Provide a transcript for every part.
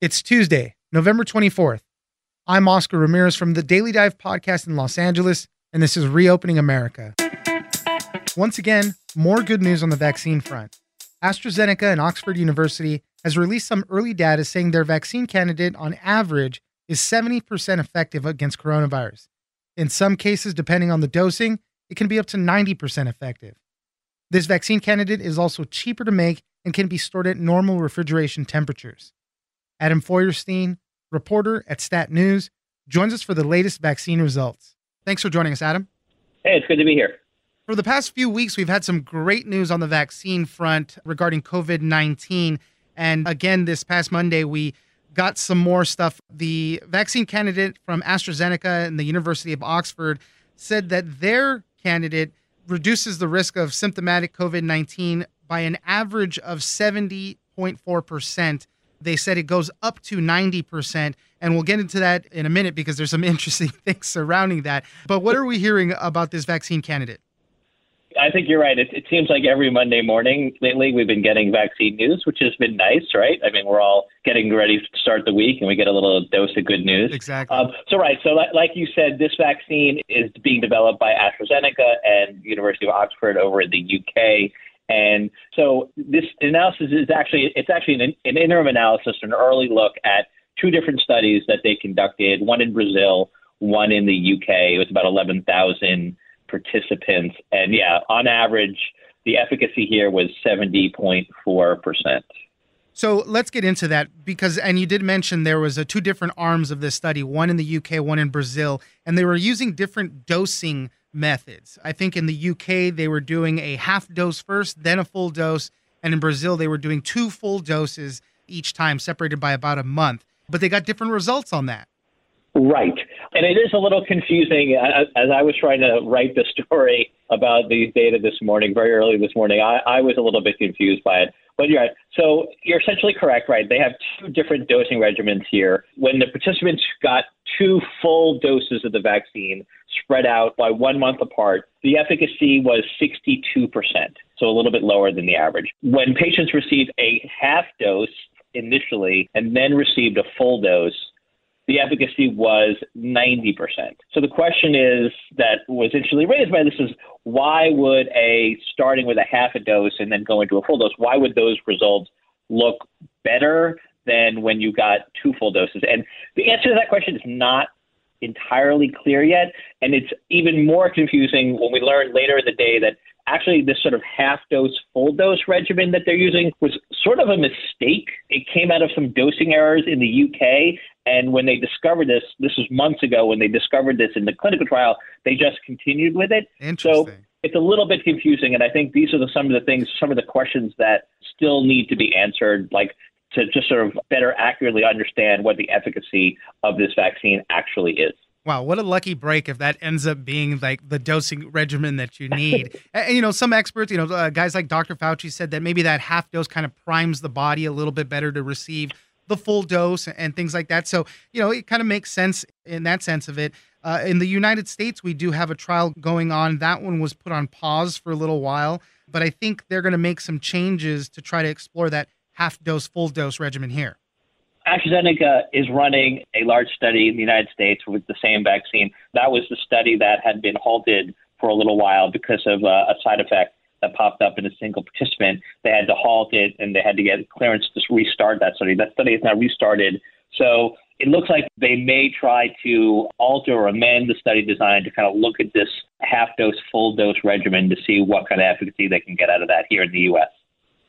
It's Tuesday, November 24th. I'm Oscar Ramirez from the Daily Dive podcast in Los Angeles, and this is Reopening America. Once again, more good news on the vaccine front. AstraZeneca and Oxford University has released some early data saying their vaccine candidate, on average, is 70% effective against coronavirus. In some cases, depending on the dosing, it can be up to 90% effective. This vaccine candidate is also cheaper to make and can be stored at normal refrigeration temperatures. Adam Feuerstein, reporter at Stat News, joins us for the latest vaccine results. Thanks for joining us, Adam. Hey, it's good to be here. For the past few weeks, we've had some great news on the vaccine front regarding COVID 19. And again, this past Monday, we got some more stuff. The vaccine candidate from AstraZeneca and the University of Oxford said that their candidate reduces the risk of symptomatic COVID 19 by an average of 70.4%. They said it goes up to 90%. And we'll get into that in a minute because there's some interesting things surrounding that. But what are we hearing about this vaccine candidate? I think you're right. It, it seems like every Monday morning lately we've been getting vaccine news, which has been nice, right? I mean, we're all getting ready to start the week, and we get a little dose of good news. Exactly. Um, so, right. So, like, like you said, this vaccine is being developed by AstraZeneca and University of Oxford over in the UK. And so, this analysis is actually it's actually an, an interim analysis, an early look at two different studies that they conducted. One in Brazil, one in the UK. It was about 11,000 participants. And yeah, on average, the efficacy here was 70.4%. So let's get into that because, and you did mention there was a two different arms of this study, one in the UK, one in Brazil, and they were using different dosing methods. I think in the UK they were doing a half dose first, then a full dose, and in Brazil they were doing two full doses each time, separated by about a month. But they got different results on that. Right. And it is a little confusing. As I was trying to write the story about these data this morning, very early this morning, I, I was a little bit confused by it. But you're right. So you're essentially correct, right? They have two different dosing regimens here. When the participants got two full doses of the vaccine spread out by one month apart, the efficacy was 62%, so a little bit lower than the average. When patients received a half dose initially and then received a full dose, the efficacy was 90%. So the question is that was initially raised by this is why would a starting with a half a dose and then going to a full dose, why would those results look better than when you got two full doses? And the answer to that question is not entirely clear yet. And it's even more confusing when we learn later in the day that actually this sort of half dose, full dose regimen that they're using was sort of a mistake. It came out of some dosing errors in the UK. And when they discovered this, this was months ago when they discovered this in the clinical trial, they just continued with it. Interesting. So it's a little bit confusing. And I think these are the, some of the things, some of the questions that still need to be answered. Like, to just sort of better accurately understand what the efficacy of this vaccine actually is. Wow, what a lucky break if that ends up being like the dosing regimen that you need. and, you know, some experts, you know, uh, guys like Dr. Fauci said that maybe that half dose kind of primes the body a little bit better to receive the full dose and things like that. So, you know, it kind of makes sense in that sense of it. Uh, in the United States, we do have a trial going on. That one was put on pause for a little while, but I think they're going to make some changes to try to explore that half dose, full dose regimen here. AstraZeneca is running a large study in the United States with the same vaccine. That was the study that had been halted for a little while because of uh, a side effect that popped up in a single participant. They had to halt it and they had to get clearance to restart that study. That study is now restarted. So it looks like they may try to alter or amend the study design to kind of look at this half dose, full dose regimen to see what kind of efficacy they can get out of that here in the U.S.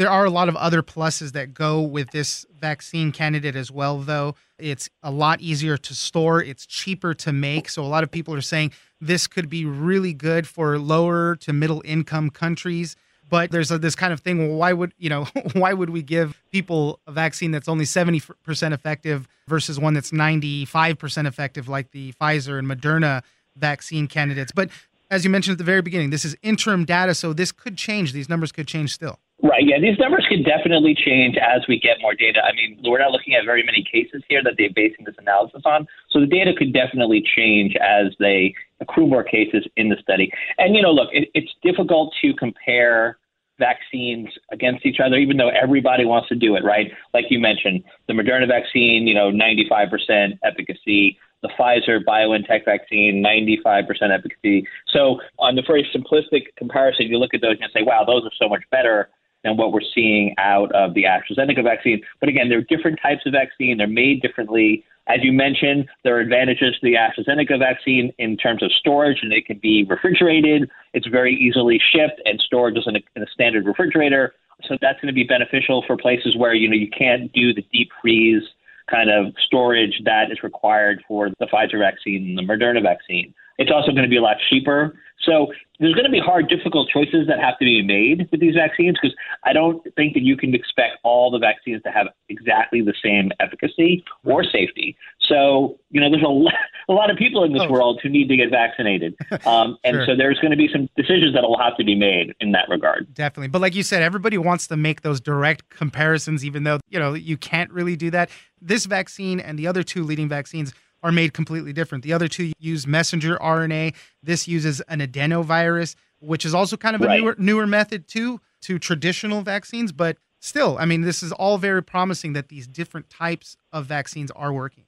There are a lot of other pluses that go with this vaccine candidate as well, though. It's a lot easier to store, it's cheaper to make. So, a lot of people are saying this could be really good for lower to middle income countries. But there's a, this kind of thing. Well, why would you know? Why would we give people a vaccine that's only 70% effective versus one that's 95% effective, like the Pfizer and Moderna vaccine candidates? But as you mentioned at the very beginning, this is interim data, so this could change. These numbers could change still. Right. Yeah. These numbers could definitely change as we get more data. I mean, we're not looking at very many cases here that they're basing this analysis on. So the data could definitely change as they accrue more cases in the study. And, you know, look, it, it's difficult to compare vaccines against each other, even though everybody wants to do it, right? Like you mentioned, the Moderna vaccine, you know, 95% efficacy. The Pfizer BioNTech vaccine, 95% efficacy. So, on the very simplistic comparison, you look at those and you say, wow, those are so much better than what we're seeing out of the AstraZeneca vaccine. But again, they're different types of vaccine. They're made differently. As you mentioned, there are advantages to the AstraZeneca vaccine in terms of storage, and it can be refrigerated. It's very easily shipped and stored just in a, in a standard refrigerator. So that's going to be beneficial for places where you know you can't do the deep freeze kind of storage that is required for the Pfizer vaccine and the Moderna vaccine. It's also going to be a lot cheaper. So there's going to be hard, difficult choices that have to be made with these vaccines because I don't think that you can expect all the vaccines to have exactly the same efficacy or safety. So, you know, there's a lot, a lot of people in this oh. world who need to get vaccinated. Um, and sure. so there's going to be some decisions that will have to be made in that regard. Definitely. But like you said, everybody wants to make those direct comparisons, even though, you know, you can't really do that. This vaccine and the other two leading vaccines are made completely different. The other two use messenger RNA. This uses an adenovirus, which is also kind of a right. newer newer method too to traditional vaccines, but still, I mean, this is all very promising that these different types of vaccines are working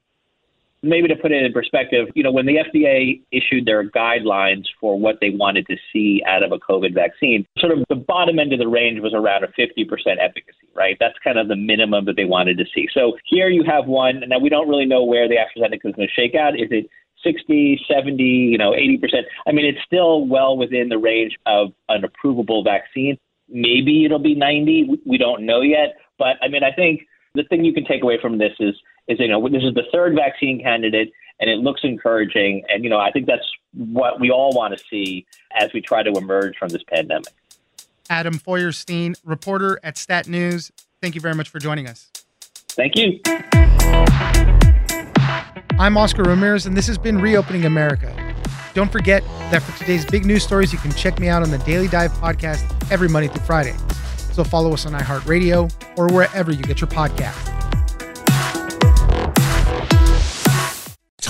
maybe to put it in perspective, you know, when the FDA issued their guidelines for what they wanted to see out of a COVID vaccine, sort of the bottom end of the range was around a 50% efficacy, right? That's kind of the minimum that they wanted to see. So here you have one. And now we don't really know where the AstraZeneca is going to shake out. Is it 60, 70, you know, 80%? I mean, it's still well within the range of an approvable vaccine. Maybe it'll be 90. We don't know yet. But I mean, I think the thing you can take away from this is is you know this is the third vaccine candidate and it looks encouraging and you know I think that's what we all want to see as we try to emerge from this pandemic. Adam Feuerstein, reporter at Stat News. Thank you very much for joining us. Thank you. I'm Oscar Ramirez, and this has been Reopening America. Don't forget that for today's big news stories, you can check me out on the Daily Dive podcast every Monday through Friday. So follow us on iHeartRadio or wherever you get your podcasts.